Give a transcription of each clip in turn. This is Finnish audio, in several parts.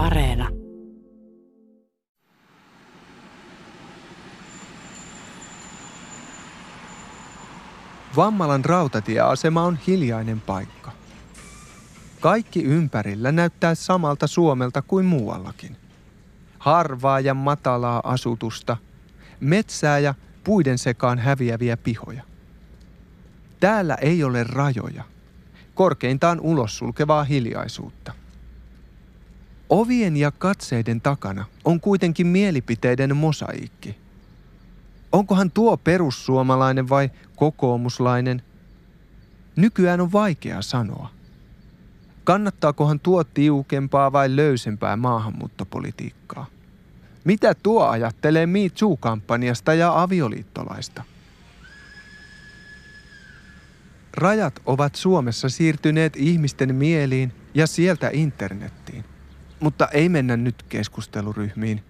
Areena. Vammalan rautatieasema on hiljainen paikka. Kaikki ympärillä näyttää samalta Suomelta kuin muuallakin. Harvaa ja matalaa asutusta, metsää ja puiden sekaan häviäviä pihoja. Täällä ei ole rajoja, korkeintaan ulos sulkevaa hiljaisuutta. Ovien ja katseiden takana on kuitenkin mielipiteiden mosaikki. Onkohan tuo perussuomalainen vai kokoomuslainen? Nykyään on vaikea sanoa. Kannattaakohan tuo tiukempaa vai löysempää maahanmuuttopolitiikkaa? Mitä tuo ajattelee Me Too-kampanjasta ja avioliittolaista? Rajat ovat Suomessa siirtyneet ihmisten mieliin ja sieltä internettiin. Mutta ei mennä nyt keskusteluryhmiin.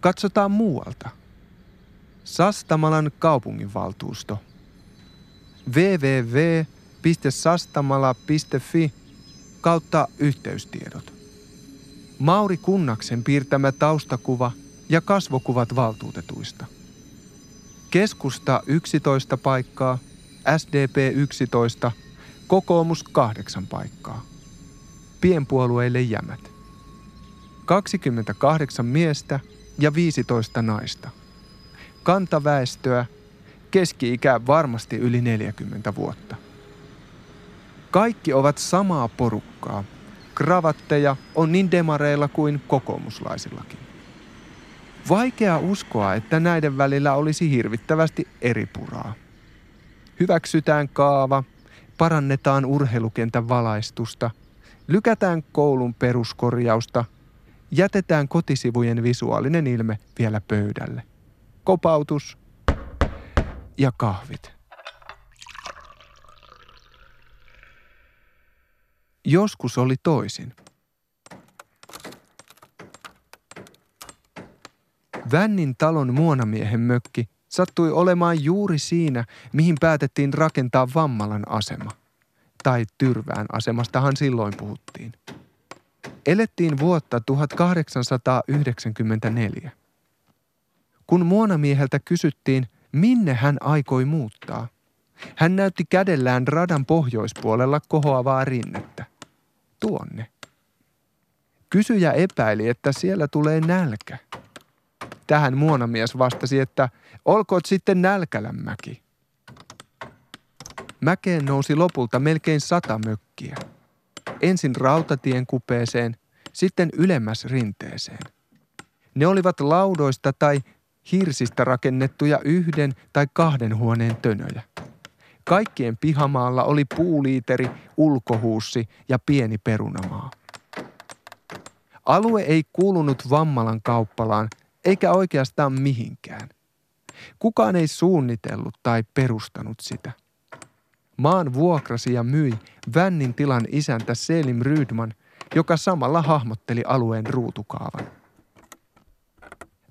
Katsotaan muualta. Sastamalan kaupunginvaltuusto. www.sastamala.fi kautta yhteystiedot. Mauri Kunnaksen piirtämä taustakuva ja kasvokuvat valtuutetuista. Keskusta 11 paikkaa, SDP 11, kokoomus 8 paikkaa. Pienpuolueille jämät. 28 miestä ja 15 naista. Kantaväestöä, keski-ikä varmasti yli 40 vuotta. Kaikki ovat samaa porukkaa. Kravatteja on niin demareilla kuin kokoomuslaisillakin. Vaikea uskoa, että näiden välillä olisi hirvittävästi eri puraa. Hyväksytään kaava, parannetaan urheilukentän valaistusta, lykätään koulun peruskorjausta, jätetään kotisivujen visuaalinen ilme vielä pöydälle. Kopautus ja kahvit. Joskus oli toisin. Vännin talon muonamiehen mökki sattui olemaan juuri siinä, mihin päätettiin rakentaa Vammalan asema. Tai Tyrvään asemastahan silloin puhuttiin. Elettiin vuotta 1894. Kun muonamieheltä kysyttiin, minne hän aikoi muuttaa, hän näytti kädellään radan pohjoispuolella kohoavaa rinnettä. Tuonne. Kysyjä epäili, että siellä tulee nälkä. Tähän muonamies vastasi, että olkoot sitten nälkälämäki. Mäkeen nousi lopulta melkein sata mökkiä. Ensin rautatien kupeeseen, sitten ylemmäs rinteeseen. Ne olivat laudoista tai hirsistä rakennettuja yhden tai kahden huoneen tönöjä. Kaikkien pihamaalla oli puuliiteri, ulkohuussi ja pieni perunamaa. Alue ei kuulunut Vammalan kauppalaan eikä oikeastaan mihinkään. Kukaan ei suunnitellut tai perustanut sitä. Maan vuokrasi ja myi Vännin tilan isäntä Selim Rydman, joka samalla hahmotteli alueen ruutukaavan.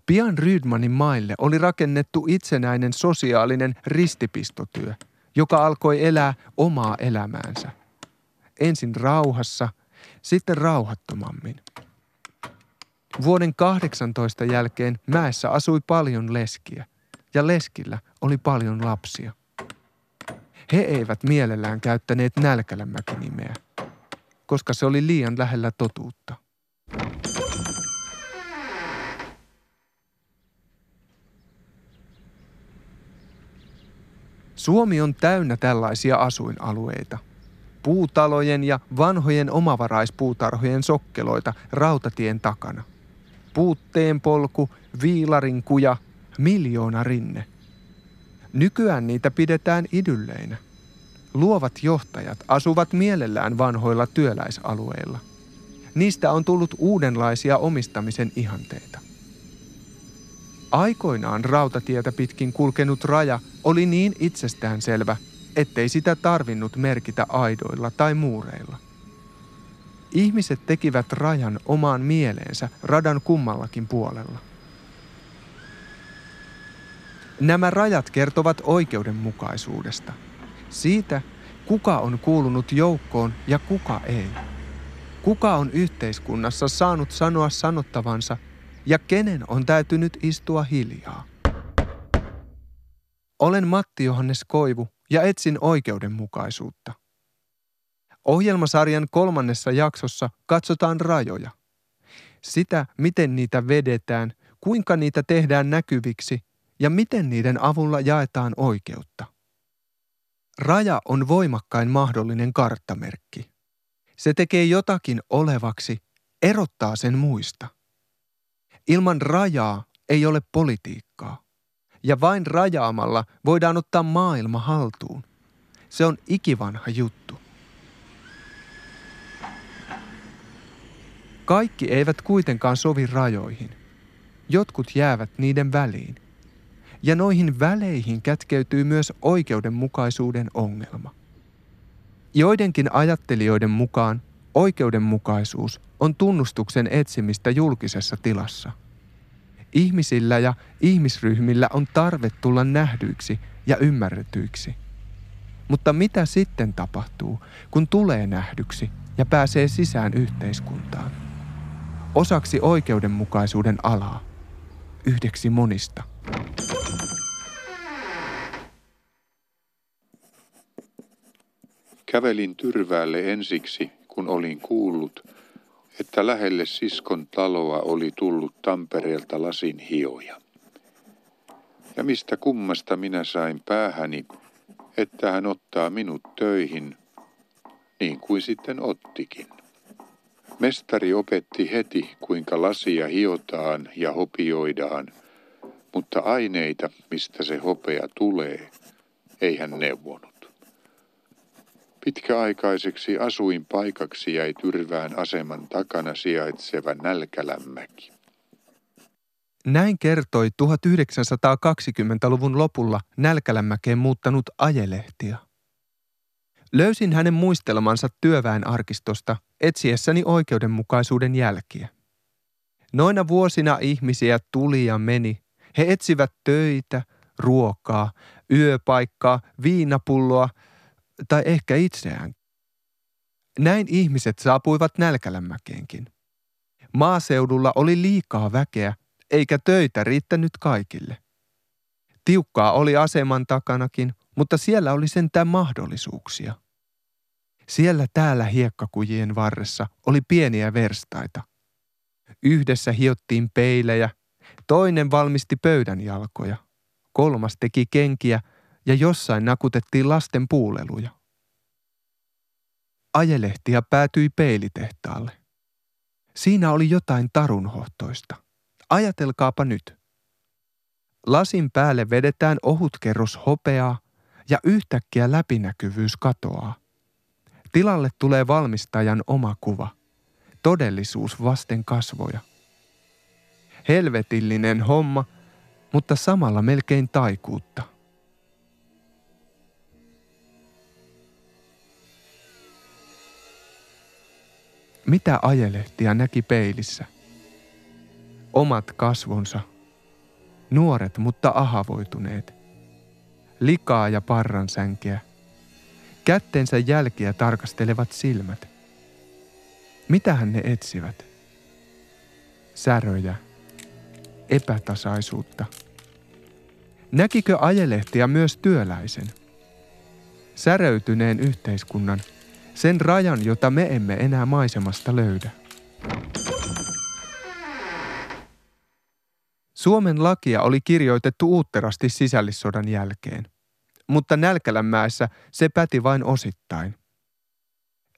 Pian Rydmanin maille oli rakennettu itsenäinen sosiaalinen ristipistotyö, joka alkoi elää omaa elämäänsä. Ensin rauhassa, sitten rauhattomammin. Vuoden 18 jälkeen mäessä asui paljon leskiä ja leskillä oli paljon lapsia. He eivät mielellään käyttäneet nälkälämäki-nimeä, koska se oli liian lähellä totuutta. Suomi on täynnä tällaisia asuinalueita. Puutalojen ja vanhojen omavaraispuutarhojen sokkeloita rautatien takana. Puutteen polku, viilarin kuja, miljoona rinne. Nykyään niitä pidetään idylleinä. Luovat johtajat asuvat mielellään vanhoilla työläisalueilla. Niistä on tullut uudenlaisia omistamisen ihanteita. Aikoinaan rautatietä pitkin kulkenut raja oli niin itsestäänselvä, ettei sitä tarvinnut merkitä aidoilla tai muureilla. Ihmiset tekivät rajan omaan mieleensä radan kummallakin puolella. Nämä rajat kertovat oikeudenmukaisuudesta. Siitä, kuka on kuulunut joukkoon ja kuka ei. Kuka on yhteiskunnassa saanut sanoa sanottavansa ja kenen on täytynyt istua hiljaa? Olen Matti Johannes Koivu ja etsin oikeudenmukaisuutta. Ohjelmasarjan kolmannessa jaksossa katsotaan rajoja. Sitä, miten niitä vedetään, kuinka niitä tehdään näkyviksi ja miten niiden avulla jaetaan oikeutta. Raja on voimakkain mahdollinen karttamerkki. Se tekee jotakin olevaksi, erottaa sen muista. Ilman rajaa ei ole politiikkaa. Ja vain rajaamalla voidaan ottaa maailma haltuun. Se on ikivanha juttu. Kaikki eivät kuitenkaan sovi rajoihin. Jotkut jäävät niiden väliin. Ja noihin väleihin kätkeytyy myös oikeudenmukaisuuden ongelma. Joidenkin ajattelijoiden mukaan oikeudenmukaisuus on tunnustuksen etsimistä julkisessa tilassa. Ihmisillä ja ihmisryhmillä on tarve tulla nähdyiksi ja ymmärretyiksi. Mutta mitä sitten tapahtuu, kun tulee nähdyksi ja pääsee sisään yhteiskuntaan? Osaksi oikeudenmukaisuuden alaa. Yhdeksi monista. Kävelin tyrväälle ensiksi, kun olin kuullut, että lähelle siskon taloa oli tullut Tampereelta lasin hioja. Ja mistä kummasta minä sain päähäni, että hän ottaa minut töihin, niin kuin sitten ottikin. Mestari opetti heti, kuinka lasia hiotaan ja hopioidaan, mutta aineita, mistä se hopea tulee, ei hän neuvonut. Pitkäaikaiseksi asuinpaikaksi jäi Tyrvään aseman takana sijaitseva Nälkälämmäki. Näin kertoi 1920-luvun lopulla Nälkälämäkeen muuttanut ajelehtia. Löysin hänen muistelmansa työväenarkistosta etsiessäni oikeudenmukaisuuden jälkiä. Noina vuosina ihmisiä tuli ja meni. He etsivät töitä, ruokaa, yöpaikkaa, viinapulloa – tai ehkä itseään. Näin ihmiset saapuivat Nälkälämäkeenkin. Maaseudulla oli liikaa väkeä, eikä töitä riittänyt kaikille. Tiukkaa oli aseman takanakin, mutta siellä oli sentään mahdollisuuksia. Siellä täällä hiekkakujien varressa oli pieniä verstaita. Yhdessä hiottiin peilejä, toinen valmisti pöydän jalkoja, kolmas teki kenkiä – ja jossain nakutettiin lasten puuleluja. Ajelehtiä päätyi peilitehtaalle. Siinä oli jotain tarunhohtoista. Ajatelkaapa nyt. Lasin päälle vedetään ohut kerros hopeaa ja yhtäkkiä läpinäkyvyys katoaa. Tilalle tulee valmistajan oma kuva. Todellisuus vasten kasvoja. Helvetillinen homma, mutta samalla melkein taikuutta. Mitä ajelehtia näki peilissä? Omat kasvonsa. Nuoret, mutta ahavoituneet. Likaa ja parran sänkeä. Kättensä jälkiä tarkastelevat silmät. Mitähän ne etsivät? Säröjä. Epätasaisuutta. Näkikö ajelehtiä myös työläisen? Säröytyneen yhteiskunnan – sen rajan, jota me emme enää maisemasta löydä. Suomen lakia oli kirjoitettu uutterasti sisällissodan jälkeen, mutta Nälkälänmäessä se päti vain osittain.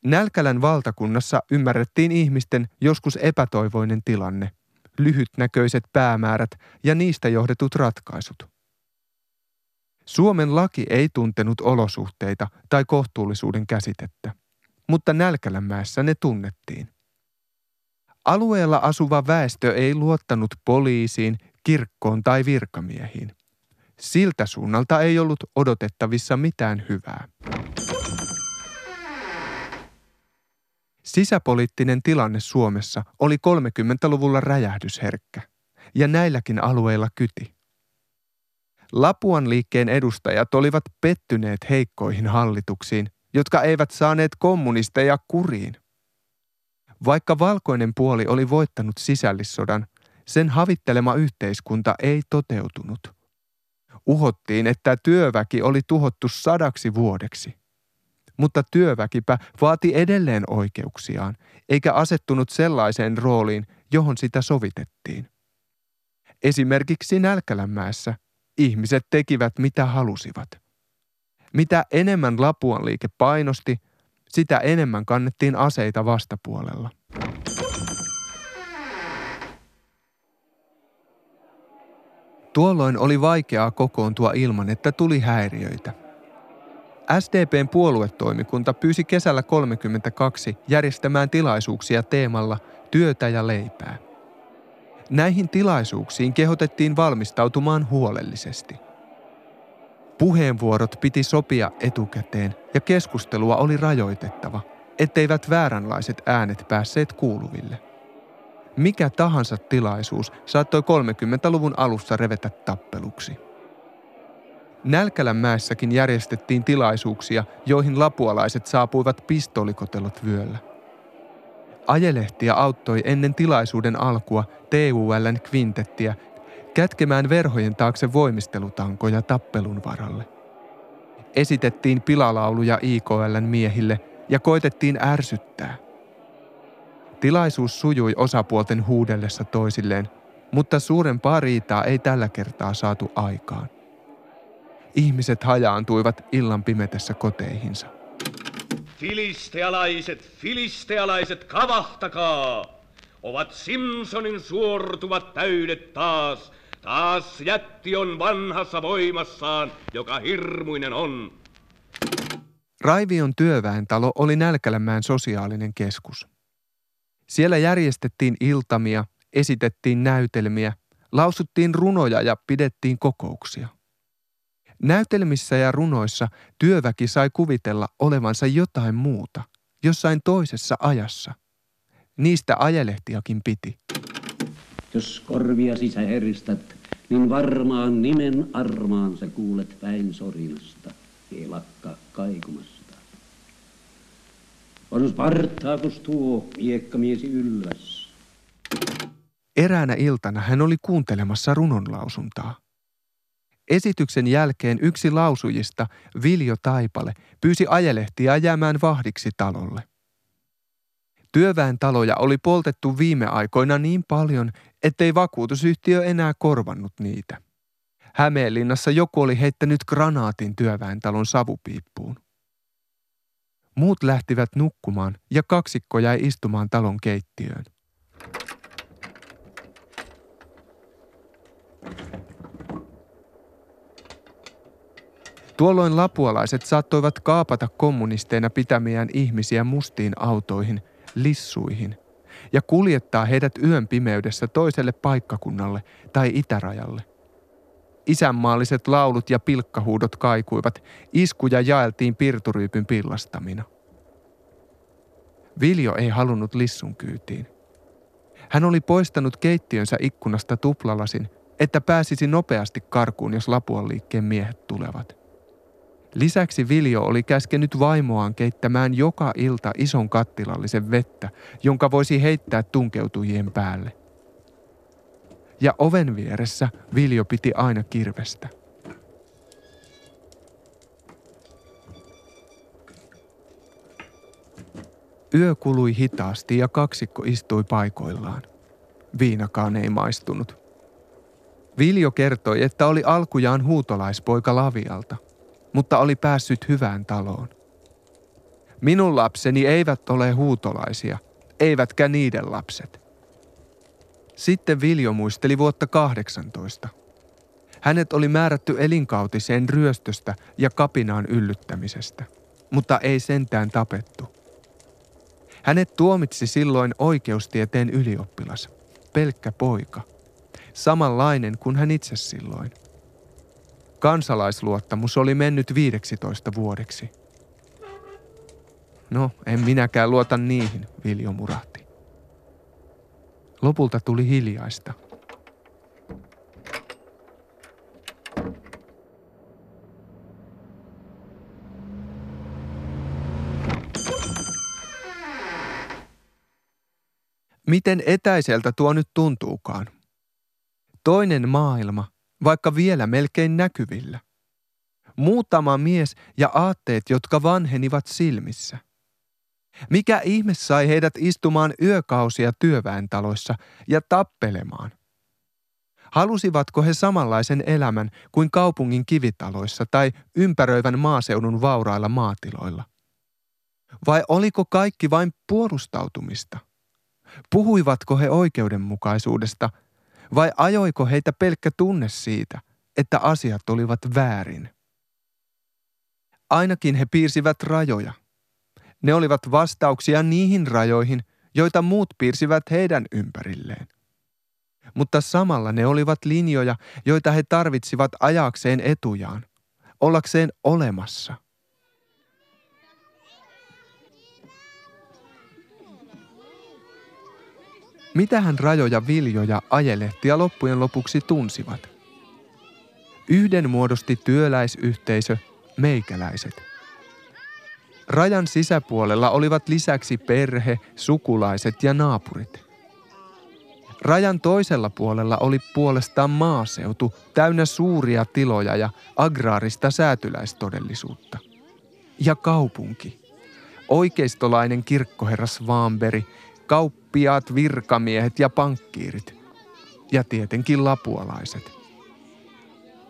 Nälkälän valtakunnassa ymmärrettiin ihmisten joskus epätoivoinen tilanne, lyhytnäköiset päämäärät ja niistä johdetut ratkaisut. Suomen laki ei tuntenut olosuhteita tai kohtuullisuuden käsitettä mutta Nälkälämäessä ne tunnettiin. Alueella asuva väestö ei luottanut poliisiin, kirkkoon tai virkamiehiin. Siltä suunnalta ei ollut odotettavissa mitään hyvää. Sisäpoliittinen tilanne Suomessa oli 30-luvulla räjähdysherkkä, ja näilläkin alueilla kyti. Lapuan liikkeen edustajat olivat pettyneet heikkoihin hallituksiin jotka eivät saaneet kommunisteja kuriin. Vaikka valkoinen puoli oli voittanut sisällissodan, sen havittelema yhteiskunta ei toteutunut. Uhottiin, että työväki oli tuhottu sadaksi vuodeksi. Mutta työväkipä vaati edelleen oikeuksiaan, eikä asettunut sellaiseen rooliin, johon sitä sovitettiin. Esimerkiksi Nälkälämäessä ihmiset tekivät mitä halusivat. Mitä enemmän Lapuan liike painosti, sitä enemmän kannettiin aseita vastapuolella. Tuolloin oli vaikeaa kokoontua ilman, että tuli häiriöitä. SDPn puoluetoimikunta pyysi kesällä 32 järjestämään tilaisuuksia teemalla työtä ja leipää. Näihin tilaisuuksiin kehotettiin valmistautumaan huolellisesti. Puheenvuorot piti sopia etukäteen ja keskustelua oli rajoitettava, etteivät vääränlaiset äänet päässeet kuuluville. Mikä tahansa tilaisuus saattoi 30-luvun alussa revetä tappeluksi. Nälkälänmäessäkin järjestettiin tilaisuuksia, joihin lapualaiset saapuivat pistolikotelot vyöllä. Ajelehtiä auttoi ennen tilaisuuden alkua TULn kvintettiä kätkemään verhojen taakse voimistelutankoja tappelun varalle. Esitettiin pilalauluja IKLn miehille ja koitettiin ärsyttää. Tilaisuus sujui osapuolten huudellessa toisilleen, mutta suurempaa riitaa ei tällä kertaa saatu aikaan. Ihmiset hajaantuivat illan pimetessä koteihinsa. Filistealaiset, filistealaiset, kavahtakaa! Ovat Simpsonin suortuvat täydet taas. Taas jätti on vanhassa voimassaan, joka hirmuinen on. Raivion työväentalo oli Nälkälämään sosiaalinen keskus. Siellä järjestettiin iltamia, esitettiin näytelmiä, lausuttiin runoja ja pidettiin kokouksia – Näytelmissä ja runoissa työväki sai kuvitella olevansa jotain muuta, jossain toisessa ajassa. Niistä ajelehtiakin piti. Jos korvia sisä heristät, niin varmaan nimen armaan sä kuulet päin sorinasta, ei lakka kaikumasta. On Spartaakus tuo miekkamiesi ylväs. Eräänä iltana hän oli kuuntelemassa runonlausuntaa. Esityksen jälkeen yksi lausujista, Viljo Taipale, pyysi ajelehtiä jäämään vahdiksi talolle. Työväen taloja oli poltettu viime aikoina niin paljon, ettei vakuutusyhtiö enää korvannut niitä. Hämeenlinnassa joku oli heittänyt granaatin työväentalon savupiippuun. Muut lähtivät nukkumaan ja kaksikko jäi istumaan talon keittiöön. Tuolloin lapualaiset saattoivat kaapata kommunisteina pitämiään ihmisiä mustiin autoihin, lissuihin, ja kuljettaa heidät yön pimeydessä toiselle paikkakunnalle tai itärajalle. Isänmaalliset laulut ja pilkkahuudot kaikuivat, iskuja jaeltiin pirturyypyn pillastamina. Viljo ei halunnut lissun kyytiin. Hän oli poistanut keittiönsä ikkunasta tuplalasin, että pääsisi nopeasti karkuun, jos Lapuan liikkeen miehet tulevat. Lisäksi Viljo oli käskenyt vaimoaan keittämään joka ilta ison kattilallisen vettä, jonka voisi heittää tunkeutujien päälle. Ja oven vieressä Viljo piti aina kirvestä. Yö kului hitaasti ja kaksikko istui paikoillaan. Viinakaan ei maistunut. Viljo kertoi, että oli alkujaan huutolaispoika Lavialta – mutta oli päässyt hyvään taloon. Minun lapseni eivät ole huutolaisia, eivätkä niiden lapset. Sitten Viljo muisteli vuotta 18. Hänet oli määrätty elinkautiseen ryöstöstä ja kapinaan yllyttämisestä, mutta ei sentään tapettu. Hänet tuomitsi silloin oikeustieteen ylioppilas, pelkkä poika, samanlainen kuin hän itse silloin. Kansalaisluottamus oli mennyt 15 vuodeksi. No, en minäkään luota niihin, Viljo murahti. Lopulta tuli hiljaista. Miten etäiseltä tuo nyt tuntuukaan. Toinen maailma, vaikka vielä melkein näkyvillä. Muutama mies ja aatteet, jotka vanhenivat silmissä. Mikä ihme sai heidät istumaan yökausia työväentaloissa ja tappelemaan? Halusivatko he samanlaisen elämän kuin kaupungin kivitaloissa tai ympäröivän maaseudun vaurailla maatiloilla? Vai oliko kaikki vain puolustautumista? Puhuivatko he oikeudenmukaisuudesta vai ajoiko heitä pelkkä tunne siitä, että asiat olivat väärin? Ainakin he piirsivät rajoja. Ne olivat vastauksia niihin rajoihin, joita muut piirsivät heidän ympärilleen. Mutta samalla ne olivat linjoja, joita he tarvitsivat ajakseen etujaan, ollakseen olemassa – Mitähän rajoja viljoja ajelehtia loppujen lopuksi tunsivat? Yhden muodosti työläisyhteisö, meikäläiset. Rajan sisäpuolella olivat lisäksi perhe, sukulaiset ja naapurit. Rajan toisella puolella oli puolestaan maaseutu, täynnä suuria tiloja ja agraarista säätyläistodellisuutta. Ja kaupunki. Oikeistolainen kirkkoherra Svaanberi kauppiaat, virkamiehet ja pankkiirit. Ja tietenkin lapualaiset.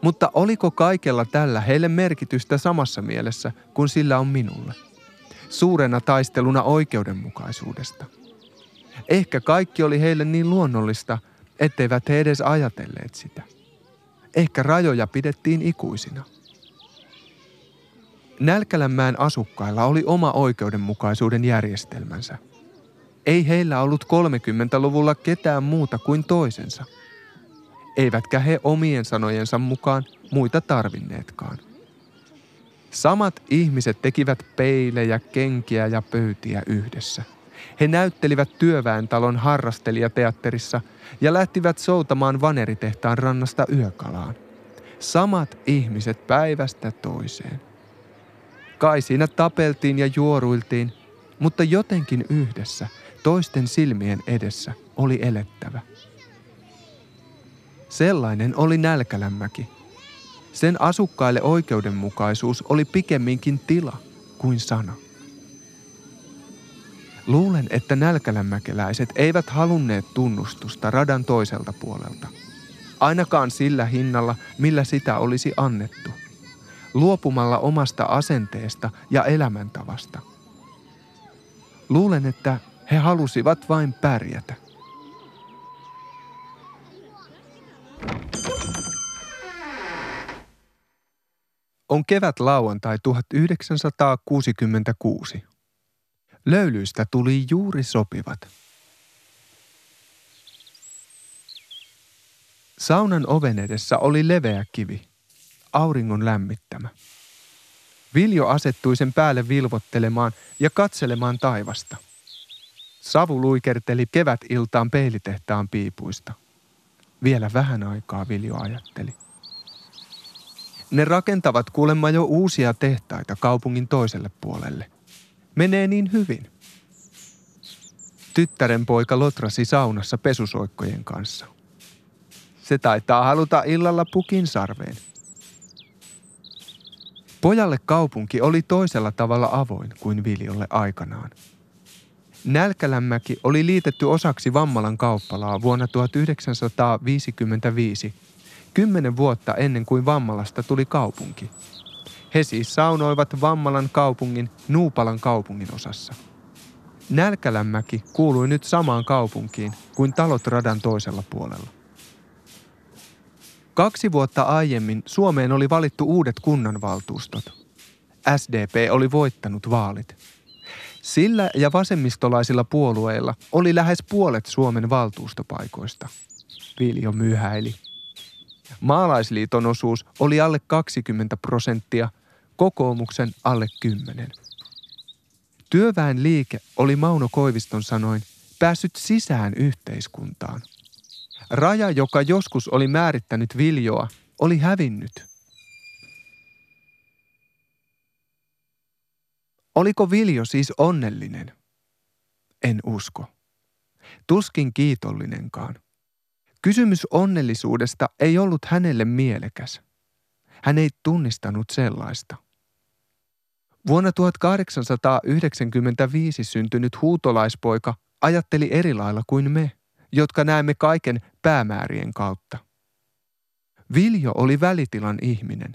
Mutta oliko kaikella tällä heille merkitystä samassa mielessä kuin sillä on minulle? Suurena taisteluna oikeudenmukaisuudesta. Ehkä kaikki oli heille niin luonnollista, etteivät he edes ajatelleet sitä. Ehkä rajoja pidettiin ikuisina. Nälkälämään asukkailla oli oma oikeudenmukaisuuden järjestelmänsä – ei heillä ollut 30-luvulla ketään muuta kuin toisensa. Eivätkä he omien sanojensa mukaan muita tarvinneetkaan. Samat ihmiset tekivät peilejä, kenkiä ja pöytiä yhdessä. He näyttelivät työväentalon harrastelijateatterissa ja lähtivät soutamaan vaneritehtaan rannasta yökalaan. Samat ihmiset päivästä toiseen. Kai siinä tapeltiin ja juoruiltiin, mutta jotenkin yhdessä – toisten silmien edessä oli elettävä. Sellainen oli Nälkälämäki. Sen asukkaille oikeudenmukaisuus oli pikemminkin tila kuin sana. Luulen, että nälkälämäkeläiset eivät halunneet tunnustusta radan toiselta puolelta. Ainakaan sillä hinnalla, millä sitä olisi annettu. Luopumalla omasta asenteesta ja elämäntavasta. Luulen, että he halusivat vain pärjätä. On kevät lauantai 1966. Löylyistä tuli juuri sopivat. Saunan oven edessä oli leveä kivi, auringon lämmittämä. Viljo asettui sen päälle vilvottelemaan ja katselemaan taivasta – Savu luikerteli kevät-iltaan peilitehtaan piipuista. Vielä vähän aikaa Viljo ajatteli. Ne rakentavat kuulemma jo uusia tehtaita kaupungin toiselle puolelle. Menee niin hyvin. Tyttären poika lotrasi saunassa pesusoikkojen kanssa. Se taitaa haluta illalla pukin sarveen. Pojalle kaupunki oli toisella tavalla avoin kuin Viljolle aikanaan. Nälkälämäki oli liitetty osaksi Vammalan kauppalaa vuonna 1955, kymmenen vuotta ennen kuin Vammalasta tuli kaupunki. He siis saunoivat Vammalan kaupungin Nuupalan kaupungin osassa. Nälkälämäki kuului nyt samaan kaupunkiin kuin talot radan toisella puolella. Kaksi vuotta aiemmin Suomeen oli valittu uudet kunnanvaltuustot. SDP oli voittanut vaalit – sillä ja vasemmistolaisilla puolueilla oli lähes puolet Suomen valtuustopaikoista. Viljo myhäili. Maalaisliiton osuus oli alle 20 prosenttia, kokoomuksen alle 10. Työväen liike oli Mauno Koiviston sanoin päässyt sisään yhteiskuntaan. Raja, joka joskus oli määrittänyt Viljoa, oli hävinnyt – Oliko Viljo siis onnellinen? En usko. Tuskin kiitollinenkaan. Kysymys onnellisuudesta ei ollut hänelle mielekäs. Hän ei tunnistanut sellaista. Vuonna 1895 syntynyt huutolaispoika ajatteli eri lailla kuin me, jotka näemme kaiken päämäärien kautta. Viljo oli välitilan ihminen.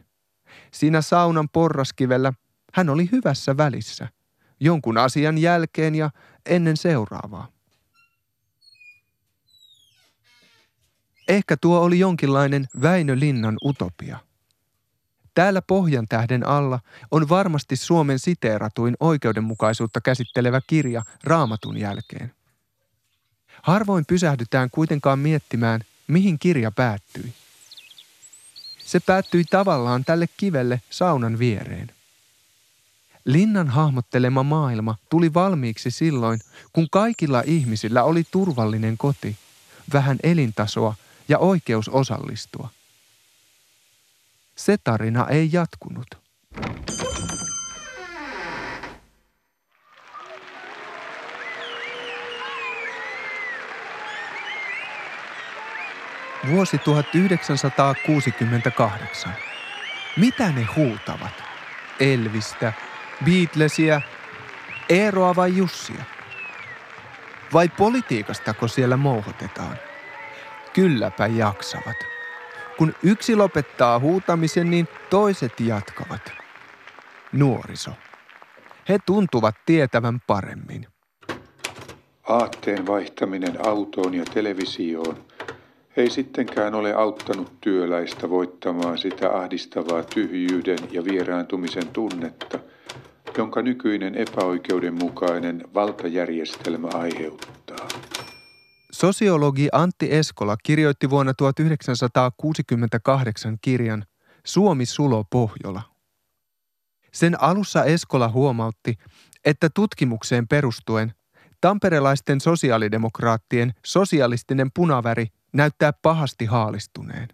Siinä saunan porraskivellä hän oli hyvässä välissä, jonkun asian jälkeen ja ennen seuraavaa. Ehkä tuo oli jonkinlainen Väinö Linnan utopia. Täällä Pohjan tähden alla on varmasti Suomen siteeratuin oikeudenmukaisuutta käsittelevä kirja Raamatun jälkeen. Harvoin pysähdytään kuitenkaan miettimään, mihin kirja päättyi. Se päättyi tavallaan tälle kivelle saunan viereen. Linnan hahmottelema maailma tuli valmiiksi silloin, kun kaikilla ihmisillä oli turvallinen koti, vähän elintasoa ja oikeus osallistua. Se tarina ei jatkunut. Vuosi 1968. Mitä ne huutavat? Elvistä, Beatlesia, Eeroa vai Jussia? Vai politiikastako siellä mouhotetaan? Kylläpä jaksavat. Kun yksi lopettaa huutamisen, niin toiset jatkavat. Nuoriso. He tuntuvat tietävän paremmin. Aatteen vaihtaminen autoon ja televisioon ei sittenkään ole auttanut työläistä voittamaan sitä ahdistavaa tyhjyyden ja vieraantumisen tunnetta, jonka nykyinen epäoikeudenmukainen valtajärjestelmä aiheuttaa. Sosiologi Antti Eskola kirjoitti vuonna 1968 kirjan Suomi Sulo Pohjola. Sen alussa Eskola huomautti, että tutkimukseen perustuen tamperelaisten sosiaalidemokraattien sosialistinen punaväri näyttää pahasti haalistuneen.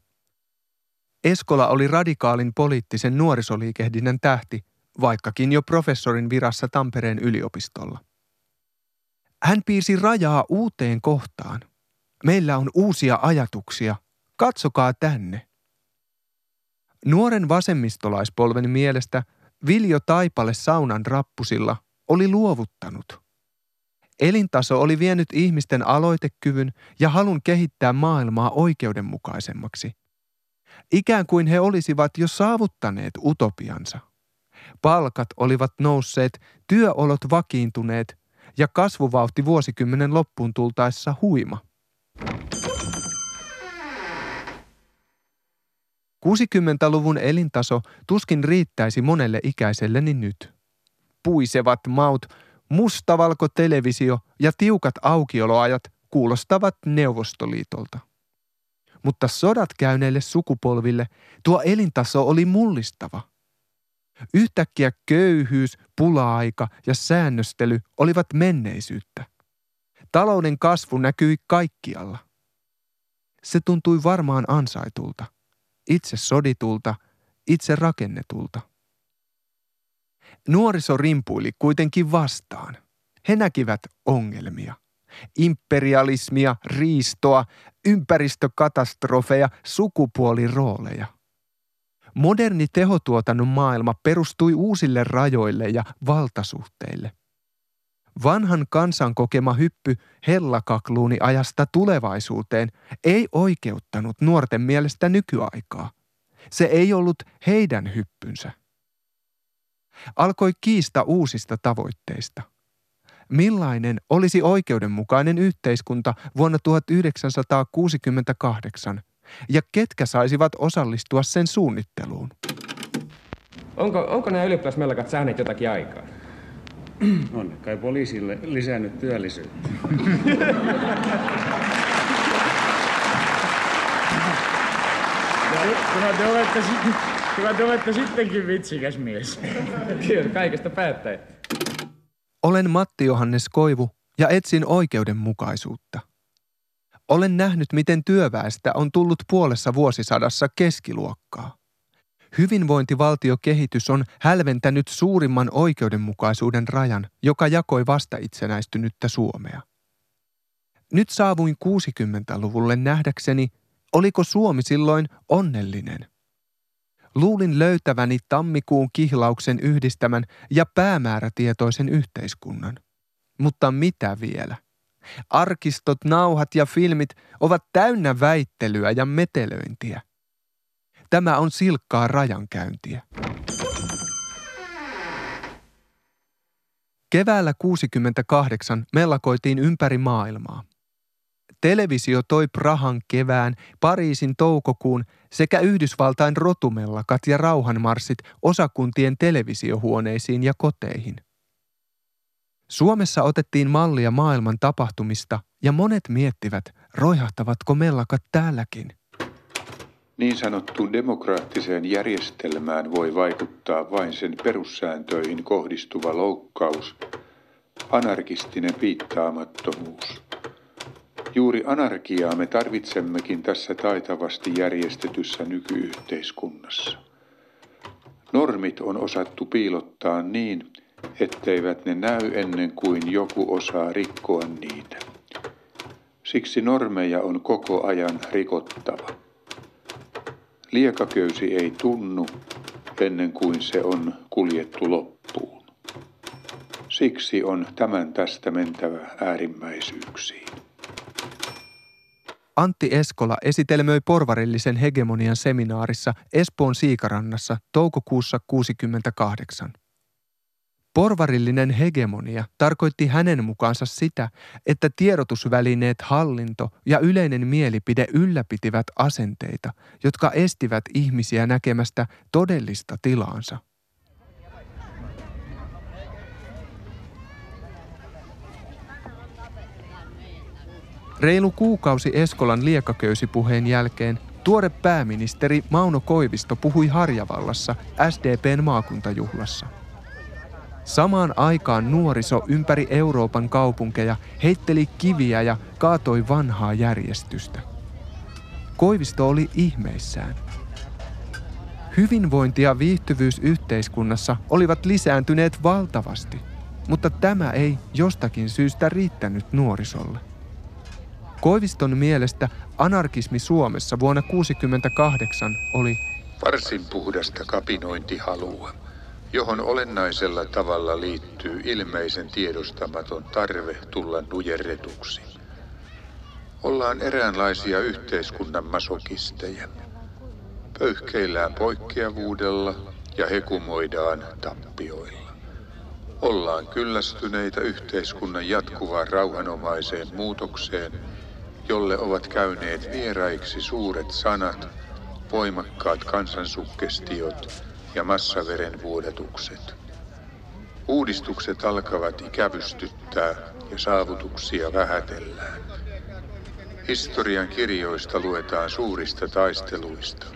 Eskola oli radikaalin poliittisen nuorisoliikehdinnän tähti, vaikkakin jo professorin virassa Tampereen yliopistolla. Hän piirsi rajaa uuteen kohtaan. Meillä on uusia ajatuksia. Katsokaa tänne. Nuoren vasemmistolaispolven mielestä Viljo Taipale saunan rappusilla oli luovuttanut. Elintaso oli vienyt ihmisten aloitekyvyn ja halun kehittää maailmaa oikeudenmukaisemmaksi. Ikään kuin he olisivat jo saavuttaneet utopiansa. Palkat olivat nousseet, työolot vakiintuneet ja kasvuvauhti vuosikymmenen loppuun tultaessa huima. 60-luvun elintaso tuskin riittäisi monelle ikäiselleni nyt. Puisevat maut, mustavalko televisio ja tiukat aukioloajat kuulostavat Neuvostoliitolta. Mutta sodat käyneille sukupolville tuo elintaso oli mullistava – Yhtäkkiä köyhyys, pula-aika ja säännöstely olivat menneisyyttä. Talouden kasvu näkyi kaikkialla. Se tuntui varmaan ansaitulta, itse soditulta, itse rakennetulta. Nuoriso rimpuili kuitenkin vastaan. He näkivät ongelmia. Imperialismia, riistoa, ympäristökatastrofeja, sukupuolirooleja – Moderni tehotuotannon maailma perustui uusille rajoille ja valtasuhteille. Vanhan kansan kokema hyppy hellakakluuni ajasta tulevaisuuteen ei oikeuttanut nuorten mielestä nykyaikaa. Se ei ollut heidän hyppynsä. Alkoi kiista uusista tavoitteista. Millainen olisi oikeudenmukainen yhteiskunta vuonna 1968 – ja ketkä saisivat osallistua sen suunnitteluun. Onko, onko nämä ylioppilasmellakat saaneet jotakin aikaa? On kai poliisille lisännyt työllisyyttä. Kyllä te olette, kyllä te olette sittenkin vitsikäs mies. Kyllä, kaikesta päättäen. Olen Matti Johannes Koivu ja etsin oikeudenmukaisuutta – olen nähnyt, miten työväestä on tullut puolessa vuosisadassa keskiluokkaa. Hyvinvointivaltiokehitys on hälventänyt suurimman oikeudenmukaisuuden rajan, joka jakoi vasta itsenäistynyttä Suomea. Nyt saavuin 60-luvulle nähdäkseni, oliko Suomi silloin onnellinen. Luulin löytäväni tammikuun kihlauksen yhdistämän ja päämäärätietoisen yhteiskunnan. Mutta mitä vielä? Arkistot, nauhat ja filmit ovat täynnä väittelyä ja metelöintiä. Tämä on silkkaa rajankäyntiä. Keväällä 68 mellakoitiin ympäri maailmaa. Televisio toi Prahan kevään, Pariisin toukokuun sekä Yhdysvaltain rotumellakat ja rauhanmarssit osakuntien televisiohuoneisiin ja koteihin. Suomessa otettiin mallia maailman tapahtumista ja monet miettivät, roihahtavatko mellakat täälläkin. Niin sanottuun demokraattiseen järjestelmään voi vaikuttaa vain sen perussääntöihin kohdistuva loukkaus, anarkistinen piittaamattomuus. Juuri anarkiaa me tarvitsemmekin tässä taitavasti järjestetyssä nykyyhteiskunnassa. Normit on osattu piilottaa niin, etteivät ne näy ennen kuin joku osaa rikkoa niitä. Siksi normeja on koko ajan rikottava. Liekaköysi ei tunnu ennen kuin se on kuljettu loppuun. Siksi on tämän tästä mentävä äärimmäisyyksiin. Antti Eskola esitelmöi porvarillisen hegemonian seminaarissa Espoon Siikarannassa toukokuussa 68. Porvarillinen hegemonia tarkoitti hänen mukaansa sitä, että tiedotusvälineet, hallinto ja yleinen mielipide ylläpitivät asenteita, jotka estivät ihmisiä näkemästä todellista tilaansa. Reilu kuukausi Eskolan liekaköysipuheen jälkeen tuore pääministeri Mauno Koivisto puhui Harjavallassa SDPn maakuntajuhlassa. Samaan aikaan nuoriso ympäri Euroopan kaupunkeja heitteli kiviä ja kaatoi vanhaa järjestystä. Koivisto oli ihmeissään. Hyvinvointi ja viihtyvyys yhteiskunnassa olivat lisääntyneet valtavasti, mutta tämä ei jostakin syystä riittänyt nuorisolle. Koiviston mielestä anarkismi Suomessa vuonna 1968 oli varsin puhdasta kapinointihalua, johon olennaisella tavalla liittyy ilmeisen tiedostamaton tarve tulla nujerretuksi. Ollaan eräänlaisia yhteiskunnan masokisteja. Pöyhkeillään poikkeavuudella ja hekumoidaan tappioilla. Ollaan kyllästyneitä yhteiskunnan jatkuvaan rauhanomaiseen muutokseen – jolle ovat käyneet vieraiksi suuret sanat, voimakkaat kansansukkestiot ja massaverenvuodatukset. Uudistukset alkavat ikävystyttää ja saavutuksia vähätellään. Historian kirjoista luetaan suurista taisteluista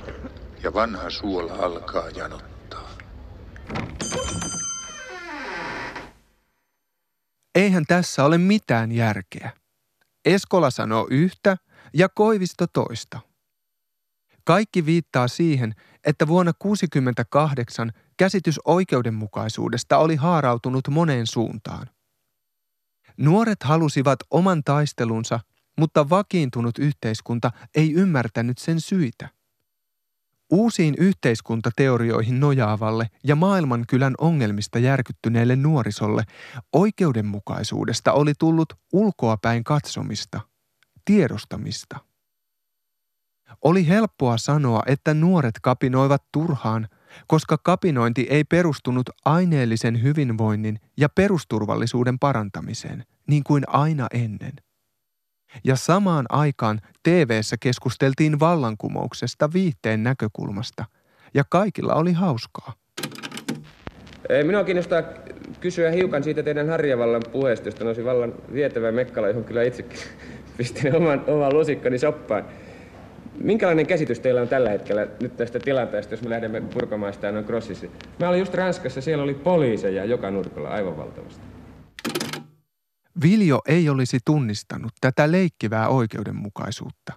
ja vanha suola alkaa janottaa. Eihän tässä ole mitään järkeä. Eskola sanoo yhtä ja Koivisto toista. Kaikki viittaa siihen, että vuonna 1968 käsitys oikeudenmukaisuudesta oli haarautunut moneen suuntaan. Nuoret halusivat oman taistelunsa, mutta vakiintunut yhteiskunta ei ymmärtänyt sen syitä. Uusiin yhteiskuntateorioihin nojaavalle ja maailmankylän ongelmista järkyttyneelle nuorisolle oikeudenmukaisuudesta oli tullut ulkoapäin katsomista, tiedostamista. Oli helppoa sanoa, että nuoret kapinoivat turhaan, koska kapinointi ei perustunut aineellisen hyvinvoinnin ja perusturvallisuuden parantamiseen, niin kuin aina ennen. Ja samaan aikaan tv keskusteltiin vallankumouksesta viihteen näkökulmasta, ja kaikilla oli hauskaa. Minua kiinnostaa kysyä hiukan siitä teidän Harjavallan puheesta, josta nousi vallan vietävä mekkala, johon kyllä itsekin pistin oman, oman lusikkani soppaan. Minkälainen käsitys teillä on tällä hetkellä nyt tästä tilanteesta, jos me lähdemme purkamaan sitä noin crossissa? Mä olin just Ranskassa, siellä oli poliiseja joka nurkalla aivan valtavasti. Viljo ei olisi tunnistanut tätä leikkivää oikeudenmukaisuutta.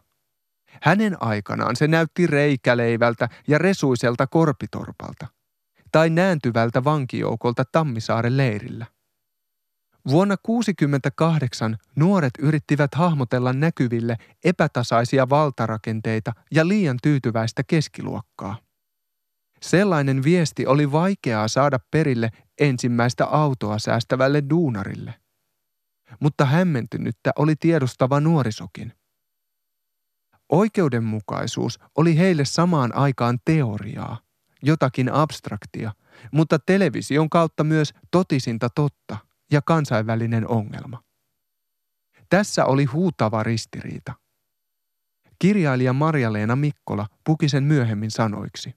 Hänen aikanaan se näytti reikäleivältä ja resuiselta korpitorpalta tai nääntyvältä vankijoukolta Tammisaaren leirillä. Vuonna 1968 nuoret yrittivät hahmotella näkyville epätasaisia valtarakenteita ja liian tyytyväistä keskiluokkaa. Sellainen viesti oli vaikeaa saada perille ensimmäistä autoa säästävälle duunarille. Mutta hämmentynyttä oli tiedostava nuorisokin. Oikeudenmukaisuus oli heille samaan aikaan teoriaa, jotakin abstraktia, mutta television kautta myös totisinta totta ja kansainvälinen ongelma. Tässä oli huutava ristiriita. Kirjailija Marja-Leena Mikkola puki sen myöhemmin sanoiksi.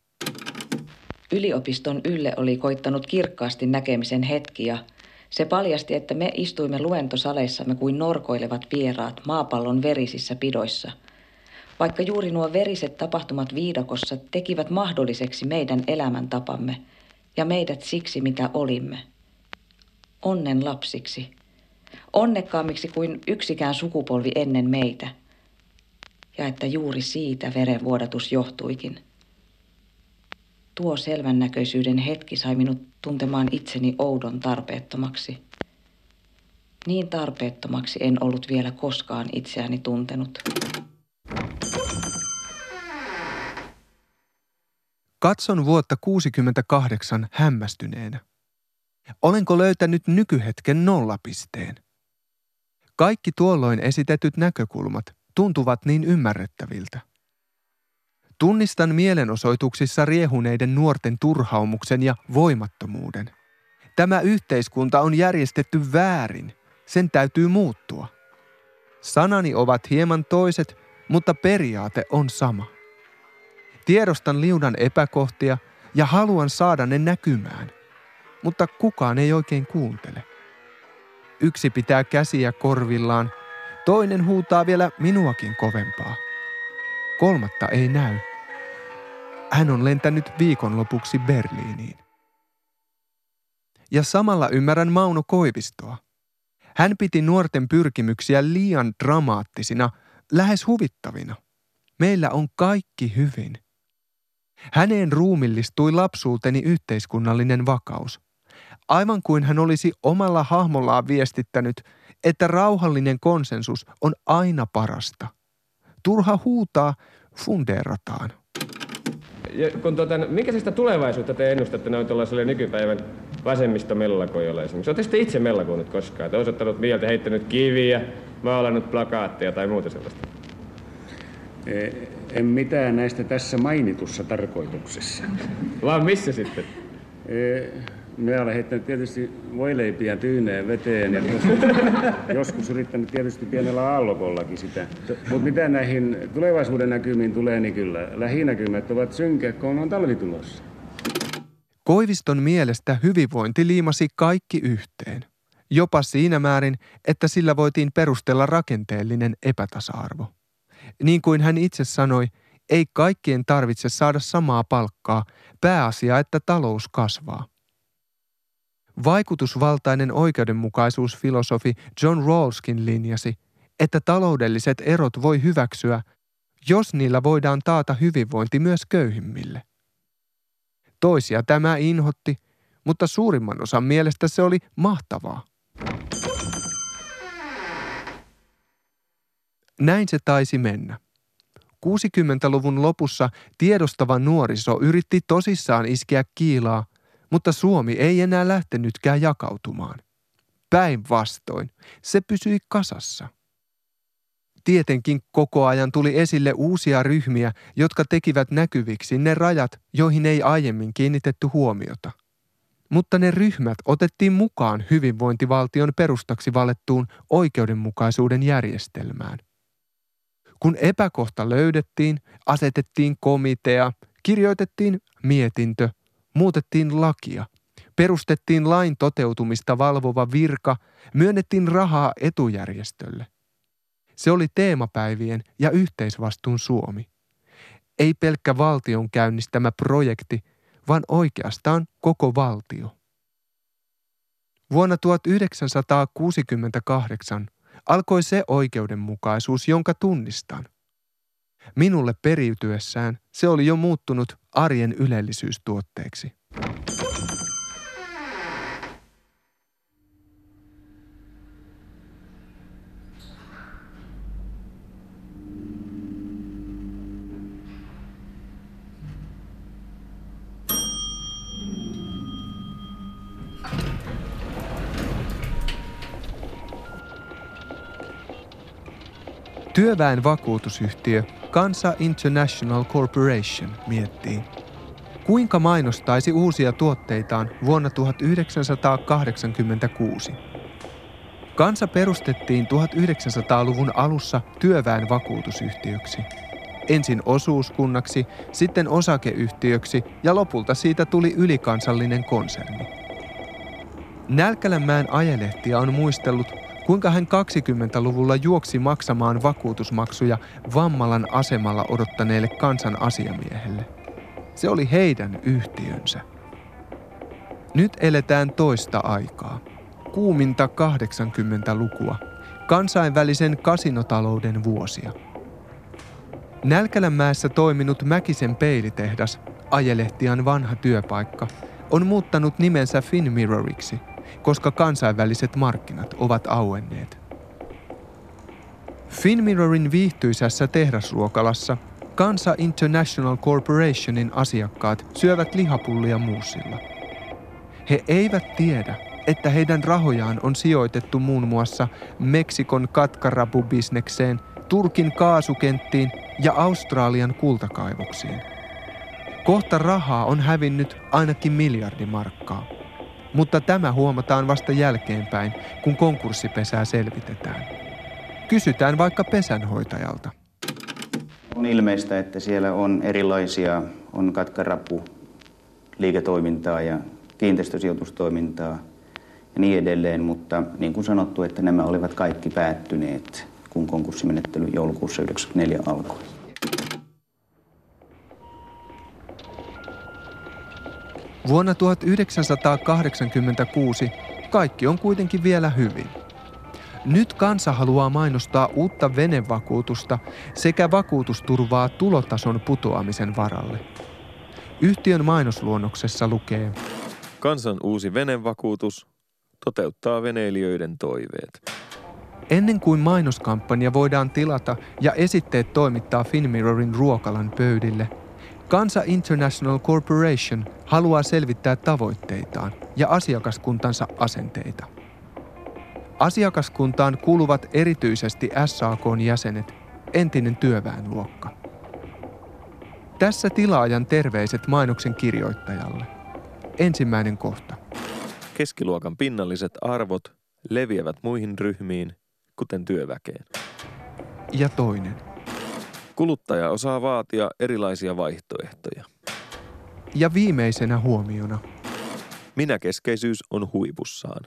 Yliopiston ylle oli koittanut kirkkaasti näkemisen hetki ja se paljasti, että me istuimme luentosaleissamme kuin norkoilevat vieraat maapallon verisissä pidoissa. Vaikka juuri nuo veriset tapahtumat viidakossa tekivät mahdolliseksi meidän elämäntapamme ja meidät siksi, mitä olimme. Onnen lapsiksi. Onnekkaammiksi kuin yksikään sukupolvi ennen meitä. Ja että juuri siitä verenvuodatus johtuikin – Tuo selvännäköisyyden hetki sai minut tuntemaan itseni oudon tarpeettomaksi. Niin tarpeettomaksi en ollut vielä koskaan itseäni tuntenut. Katson vuotta 68 hämmästyneenä. Olenko löytänyt nykyhetken nollapisteen? Kaikki tuolloin esitetyt näkökulmat tuntuvat niin ymmärrettäviltä. Tunnistan mielenosoituksissa riehuneiden nuorten turhaumuksen ja voimattomuuden. Tämä yhteiskunta on järjestetty väärin. Sen täytyy muuttua. Sanani ovat hieman toiset, mutta periaate on sama. Tiedostan liudan epäkohtia ja haluan saada ne näkymään, mutta kukaan ei oikein kuuntele. Yksi pitää käsiä korvillaan, toinen huutaa vielä minuakin kovempaa. Kolmatta ei näy. Hän on lentänyt viikonlopuksi Berliiniin. Ja samalla ymmärrän Mauno Koivistoa. Hän piti nuorten pyrkimyksiä liian dramaattisina, lähes huvittavina. Meillä on kaikki hyvin. Häneen ruumillistui lapsuuteni yhteiskunnallinen vakaus. Aivan kuin hän olisi omalla hahmollaan viestittänyt, että rauhallinen konsensus on aina parasta. Turha huutaa, fundeerataan ja kun tuota, minkä sitä tulevaisuutta te ennustatte noin tuollaiselle nykypäivän vasemmistomellakoille esimerkiksi? Oletteko te itse mellakoinut koskaan? Te osoittanut mieltä, heittänyt kiviä, maalannut plakaatteja tai muuta sellaista? E, en mitään näistä tässä mainitussa tarkoituksessa. Vaan missä sitten? E, minä olen heittänyt tietysti voileipiä tyyneen veteen ja joskus, joskus yrittänyt tietysti pienellä aallokollakin sitä. Mutta mitä näihin tulevaisuuden näkymiin tulee, niin kyllä lähinäkymät ovat synkeä, kun on talvi tulossa. Koiviston mielestä hyvinvointi liimasi kaikki yhteen. Jopa siinä määrin, että sillä voitiin perustella rakenteellinen epätasa-arvo. Niin kuin hän itse sanoi, ei kaikkien tarvitse saada samaa palkkaa, pääasia, että talous kasvaa. Vaikutusvaltainen oikeudenmukaisuusfilosofi John Rawlskin linjasi, että taloudelliset erot voi hyväksyä, jos niillä voidaan taata hyvinvointi myös köyhimmille. Toisia tämä inhotti, mutta suurimman osan mielestä se oli mahtavaa. Näin se taisi mennä. 60-luvun lopussa tiedostava nuoriso yritti tosissaan iskeä kiilaa mutta Suomi ei enää lähtenytkään jakautumaan. Päinvastoin, se pysyi kasassa. Tietenkin koko ajan tuli esille uusia ryhmiä, jotka tekivät näkyviksi ne rajat, joihin ei aiemmin kiinnitetty huomiota. Mutta ne ryhmät otettiin mukaan hyvinvointivaltion perustaksi valettuun oikeudenmukaisuuden järjestelmään. Kun epäkohta löydettiin, asetettiin komitea, kirjoitettiin mietintö – muutettiin lakia, perustettiin lain toteutumista valvova virka, myönnettiin rahaa etujärjestölle. Se oli teemapäivien ja yhteisvastuun Suomi. Ei pelkkä valtion käynnistämä projekti, vaan oikeastaan koko valtio. Vuonna 1968 alkoi se oikeudenmukaisuus, jonka tunnistan. Minulle periytyessään se oli jo muuttunut arjen ylellisyystuotteeksi. Työväen vakuutusyhtiö Kansa International Corporation miettii, kuinka mainostaisi uusia tuotteitaan vuonna 1986. Kansa perustettiin 1900-luvun alussa työväen vakuutusyhtiöksi. Ensin osuuskunnaksi, sitten osakeyhtiöksi ja lopulta siitä tuli ylikansallinen konserni. Nälkälänmäen ajelehtiä on muistellut, kuinka hän 20-luvulla juoksi maksamaan vakuutusmaksuja Vammalan asemalla odottaneelle kansan asiamiehelle. Se oli heidän yhtiönsä. Nyt eletään toista aikaa. Kuuminta 80-lukua. Kansainvälisen kasinotalouden vuosia. Nälkälänmäessä toiminut Mäkisen peilitehdas, ajelehtian vanha työpaikka, on muuttanut nimensä Finmirroriksi, koska kansainväliset markkinat ovat auenneet. Finmirrorin viihtyisässä tehdasruokalassa Kansa International Corporationin asiakkaat syövät lihapullia muusilla. He eivät tiedä, että heidän rahojaan on sijoitettu muun muassa Meksikon katkarabubisnekseen, Turkin kaasukenttiin ja Australian kultakaivoksiin. Kohta rahaa on hävinnyt ainakin miljardi markkaa. Mutta tämä huomataan vasta jälkeenpäin, kun konkurssipesää selvitetään. Kysytään vaikka pesänhoitajalta. On ilmeistä, että siellä on erilaisia, on katkarapu liiketoimintaa ja kiinteistösijoitustoimintaa ja niin edelleen, mutta niin kuin sanottu, että nämä olivat kaikki päättyneet, kun konkurssimenettely joulukuussa 1994 alkoi. Vuonna 1986 kaikki on kuitenkin vielä hyvin. Nyt kansa haluaa mainostaa uutta venevakuutusta sekä vakuutusturvaa tulotason putoamisen varalle. Yhtiön mainosluonnoksessa lukee Kansan uusi venevakuutus toteuttaa veneilijöiden toiveet. Ennen kuin mainoskampanja voidaan tilata ja esitteet toimittaa Finmirrorin ruokalan pöydille, Kansa International Corporation haluaa selvittää tavoitteitaan ja asiakaskuntansa asenteita. Asiakaskuntaan kuuluvat erityisesti SAKn jäsenet, entinen työväenluokka. Tässä tilaajan terveiset mainoksen kirjoittajalle. Ensimmäinen kohta. Keskiluokan pinnalliset arvot leviävät muihin ryhmiin, kuten työväkeen. Ja toinen. Kuluttaja osaa vaatia erilaisia vaihtoehtoja. Ja viimeisenä huomiona. Minäkeskeisyys on huipussaan.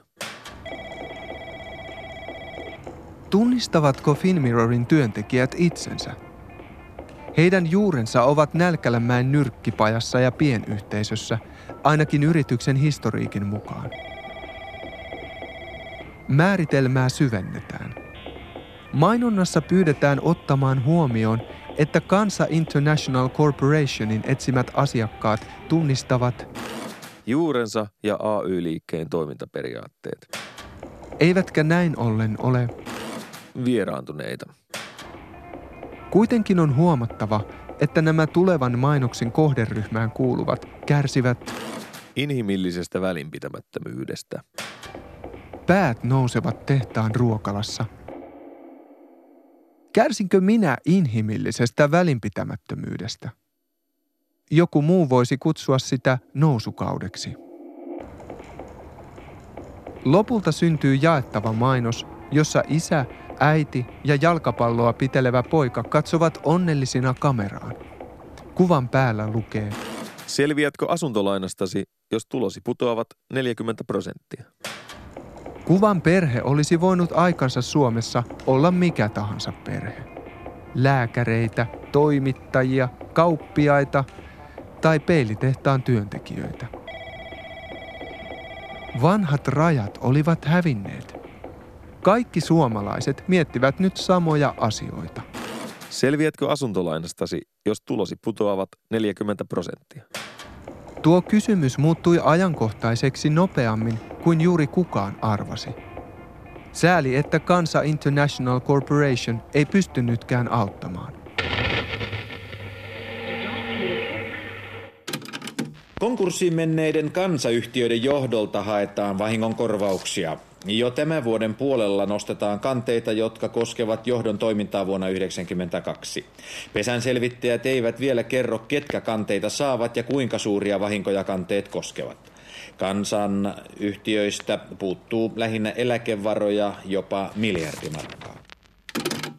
Tunnistavatko Finmirrorin työntekijät itsensä? Heidän juurensa ovat Nälkälämäen nyrkkipajassa ja pienyhteisössä, ainakin yrityksen historiikin mukaan. Määritelmää syvennetään. Mainonnassa pyydetään ottamaan huomioon, että Kansa International Corporationin etsimät asiakkaat tunnistavat juurensa ja AY-liikkeen toimintaperiaatteet. Eivätkä näin ollen ole vieraantuneita. Kuitenkin on huomattava, että nämä tulevan mainoksen kohderyhmään kuuluvat kärsivät inhimillisestä välinpitämättömyydestä. Päät nousevat tehtaan ruokalassa. Kärsinkö minä inhimillisestä välinpitämättömyydestä? Joku muu voisi kutsua sitä nousukaudeksi. Lopulta syntyy jaettava mainos, jossa isä Äiti ja jalkapalloa pitelevä poika katsovat onnellisina kameraan. Kuvan päällä lukee. Selviätkö asuntolainastasi, jos tulosi putoavat 40 prosenttia? Kuvan perhe olisi voinut aikansa Suomessa olla mikä tahansa perhe. Lääkäreitä, toimittajia, kauppiaita tai peilitehtaan työntekijöitä. Vanhat rajat olivat hävinneet. Kaikki suomalaiset miettivät nyt samoja asioita. Selviätkö asuntolainastasi, jos tulosi putoavat 40 prosenttia? Tuo kysymys muuttui ajankohtaiseksi nopeammin kuin juuri kukaan arvasi. Sääli, että Kansa International Corporation ei pystynytkään auttamaan. Konkurssiin menneiden kansayhtiöiden johdolta haetaan vahingonkorvauksia. Jo tämän vuoden puolella nostetaan kanteita, jotka koskevat johdon toimintaa vuonna 1992. Pesän selvittäjät eivät vielä kerro, ketkä kanteita saavat ja kuinka suuria vahinkoja kanteet koskevat. Kansan yhtiöistä puuttuu lähinnä eläkevaroja jopa miljardimarkkaa.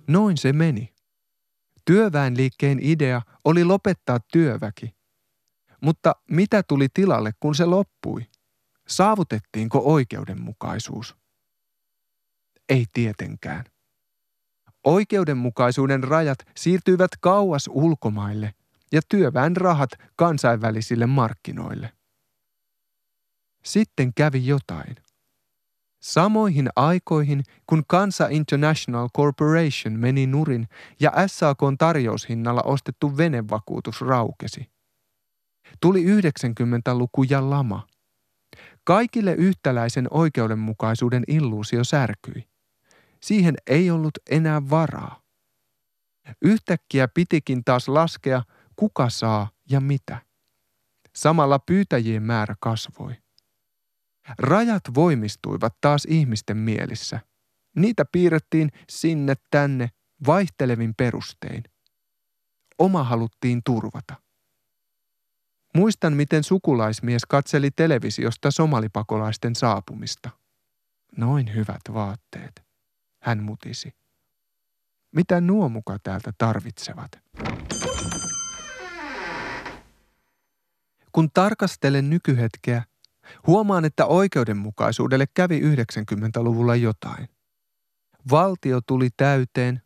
Noin se meni. Työväenliikkeen idea oli lopettaa työväki. Mutta mitä tuli tilalle, kun se loppui? Saavutettiinko oikeudenmukaisuus? Ei tietenkään. Oikeudenmukaisuuden rajat siirtyivät kauas ulkomaille ja työväen rahat kansainvälisille markkinoille. Sitten kävi jotain. Samoihin aikoihin, kun Kansa International Corporation meni nurin ja SAKn tarjoushinnalla ostettu venevakuutus raukesi. Tuli 90-luku ja lama. Kaikille yhtäläisen oikeudenmukaisuuden illuusio särkyi. Siihen ei ollut enää varaa. Yhtäkkiä pitikin taas laskea, kuka saa ja mitä. Samalla pyytäjien määrä kasvoi. Rajat voimistuivat taas ihmisten mielissä. Niitä piirrettiin sinne tänne vaihtelevin perustein. Oma haluttiin turvata. Muistan, miten sukulaismies katseli televisiosta somalipakolaisten saapumista. Noin hyvät vaatteet, hän mutisi. Mitä nuo muka täältä tarvitsevat? Kun tarkastelen nykyhetkeä, Huomaan, että oikeudenmukaisuudelle kävi 90-luvulla jotain. Valtio tuli täyteen,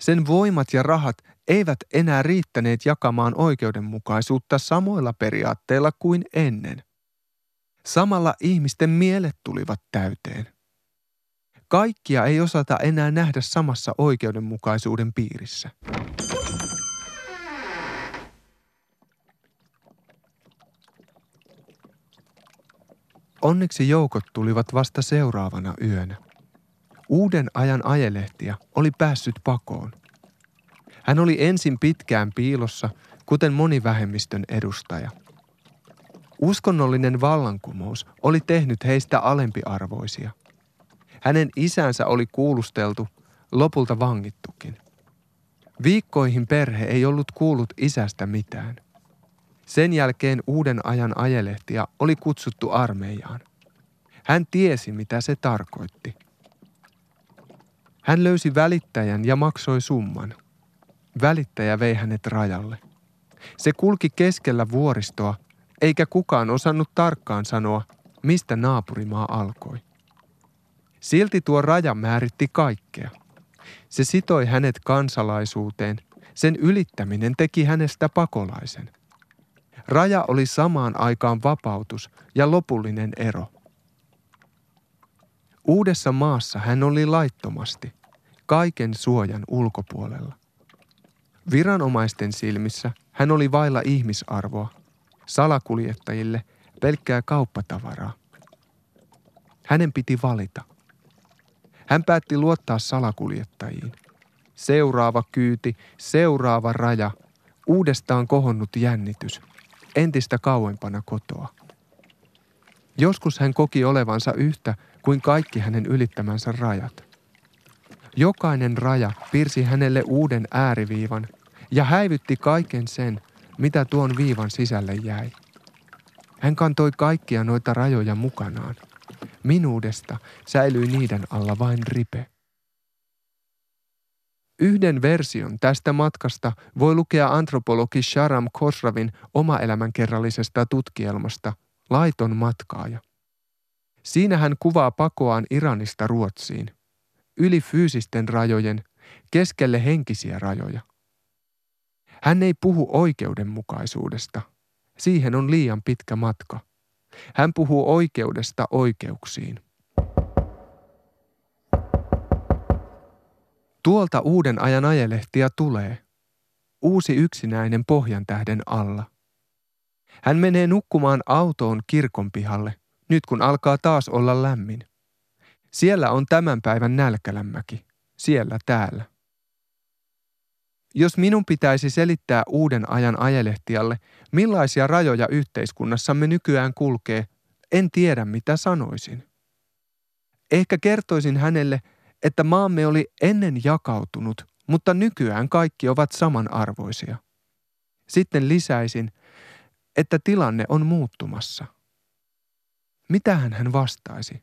sen voimat ja rahat eivät enää riittäneet jakamaan oikeudenmukaisuutta samoilla periaatteilla kuin ennen. Samalla ihmisten mielet tulivat täyteen. Kaikkia ei osata enää nähdä samassa oikeudenmukaisuuden piirissä. Onneksi joukot tulivat vasta seuraavana yönä. Uuden ajan ajelehtiä oli päässyt pakoon. Hän oli ensin pitkään piilossa, kuten moni vähemmistön edustaja. Uskonnollinen vallankumous oli tehnyt heistä alempiarvoisia. Hänen isänsä oli kuulusteltu, lopulta vangittukin. Viikkoihin perhe ei ollut kuullut isästä mitään. Sen jälkeen uuden ajan ajelehtia oli kutsuttu armeijaan. Hän tiesi, mitä se tarkoitti. Hän löysi välittäjän ja maksoi summan. Välittäjä vei hänet rajalle. Se kulki keskellä vuoristoa, eikä kukaan osannut tarkkaan sanoa, mistä naapurimaa alkoi. Silti tuo raja määritti kaikkea. Se sitoi hänet kansalaisuuteen, sen ylittäminen teki hänestä pakolaisen – Raja oli samaan aikaan vapautus ja lopullinen ero. Uudessa maassa hän oli laittomasti, kaiken suojan ulkopuolella. Viranomaisten silmissä hän oli vailla ihmisarvoa, salakuljettajille pelkkää kauppatavaraa. Hänen piti valita. Hän päätti luottaa salakuljettajiin. Seuraava kyyti, seuraava raja, uudestaan kohonnut jännitys – entistä kauempana kotoa. Joskus hän koki olevansa yhtä kuin kaikki hänen ylittämänsä rajat. Jokainen raja piirsi hänelle uuden ääriviivan ja häivytti kaiken sen, mitä tuon viivan sisälle jäi. Hän kantoi kaikkia noita rajoja mukanaan. Minuudesta säilyi niiden alla vain ripe. Yhden version tästä matkasta voi lukea antropologi Sharam Khosravin omaelämänkerrallisesta tutkielmasta Laiton matkaaja. Siinä hän kuvaa pakoaan Iranista Ruotsiin, yli fyysisten rajojen, keskelle henkisiä rajoja. Hän ei puhu oikeudenmukaisuudesta. Siihen on liian pitkä matka. Hän puhuu oikeudesta oikeuksiin. Tuolta uuden ajan ajelehtiä tulee. Uusi yksinäinen pohjan tähden alla. Hän menee nukkumaan autoon kirkon pihalle, nyt kun alkaa taas olla lämmin. Siellä on tämän päivän nälkälämmäki, siellä täällä. Jos minun pitäisi selittää uuden ajan ajelehtijalle, millaisia rajoja yhteiskunnassamme nykyään kulkee, en tiedä mitä sanoisin. Ehkä kertoisin hänelle, että maamme oli ennen jakautunut, mutta nykyään kaikki ovat samanarvoisia. Sitten lisäisin, että tilanne on muuttumassa. Mitähän hän vastaisi?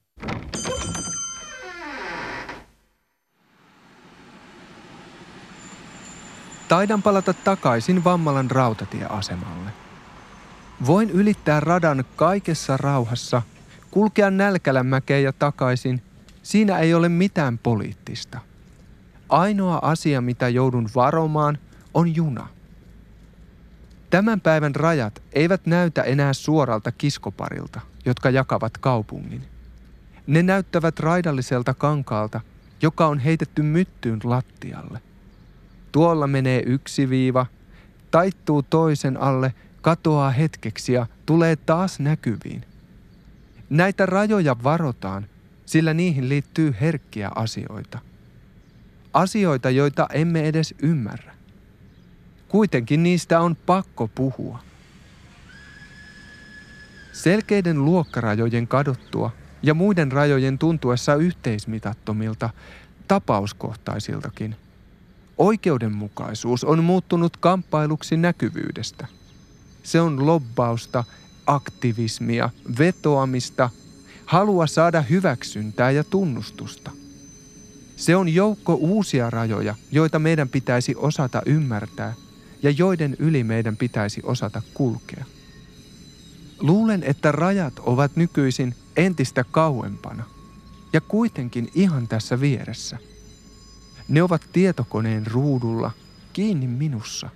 Taidan palata takaisin Vammalan rautatieasemalle. Voin ylittää radan kaikessa rauhassa, kulkea nälkälämäkeen ja takaisin. Siinä ei ole mitään poliittista. Ainoa asia, mitä joudun varomaan, on juna. Tämän päivän rajat eivät näytä enää suoralta kiskoparilta, jotka jakavat kaupungin. Ne näyttävät raidalliselta kankaalta, joka on heitetty myttyyn lattialle. Tuolla menee yksi viiva, taittuu toisen alle, katoaa hetkeksi ja tulee taas näkyviin. Näitä rajoja varotaan, sillä niihin liittyy herkkiä asioita. Asioita, joita emme edes ymmärrä. Kuitenkin niistä on pakko puhua. Selkeiden luokkarajojen kadottua ja muiden rajojen tuntuessa yhteismitattomilta, tapauskohtaisiltakin – Oikeudenmukaisuus on muuttunut kamppailuksi näkyvyydestä. Se on lobbausta, aktivismia, vetoamista, halua saada hyväksyntää ja tunnustusta. Se on joukko uusia rajoja, joita meidän pitäisi osata ymmärtää ja joiden yli meidän pitäisi osata kulkea. Luulen, että rajat ovat nykyisin entistä kauempana ja kuitenkin ihan tässä vieressä – ne ovat tietokoneen ruudulla, kiinni minussa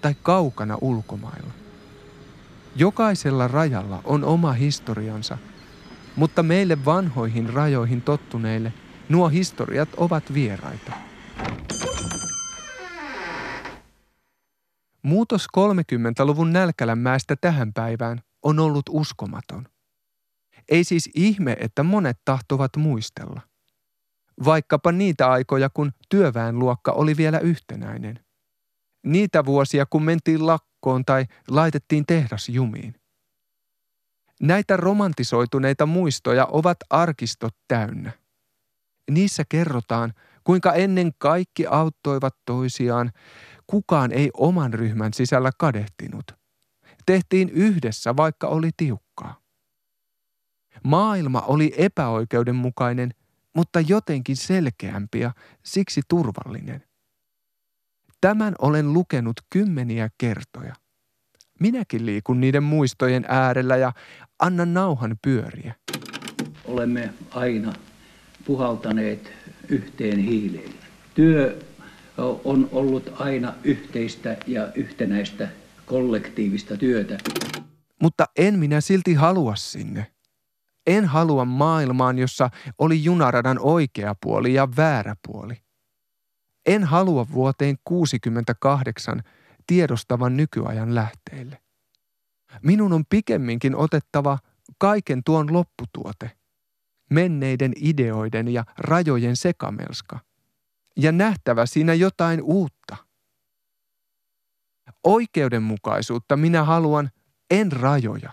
tai kaukana ulkomailla. Jokaisella rajalla on oma historiansa, mutta meille vanhoihin rajoihin tottuneille nuo historiat ovat vieraita. Muutos 30-luvun nälkälämäestä tähän päivään on ollut uskomaton. Ei siis ihme, että monet tahtovat muistella vaikkapa niitä aikoja, kun työväenluokka oli vielä yhtenäinen. Niitä vuosia, kun mentiin lakkoon tai laitettiin tehdas jumiin. Näitä romantisoituneita muistoja ovat arkistot täynnä. Niissä kerrotaan, kuinka ennen kaikki auttoivat toisiaan, kukaan ei oman ryhmän sisällä kadehtinut. Tehtiin yhdessä, vaikka oli tiukkaa. Maailma oli epäoikeudenmukainen mutta jotenkin selkeämpi ja siksi turvallinen. Tämän olen lukenut kymmeniä kertoja. Minäkin liikun niiden muistojen äärellä ja annan nauhan pyöriä. Olemme aina puhaltaneet yhteen hiileen. Työ on ollut aina yhteistä ja yhtenäistä kollektiivista työtä. Mutta en minä silti halua sinne. En halua maailmaan, jossa oli junaradan oikea puoli ja väärä puoli. En halua vuoteen 68 tiedostavan nykyajan lähteille. Minun on pikemminkin otettava kaiken tuon lopputuote, menneiden ideoiden ja rajojen sekamelska, ja nähtävä siinä jotain uutta. Oikeudenmukaisuutta minä haluan, en rajoja.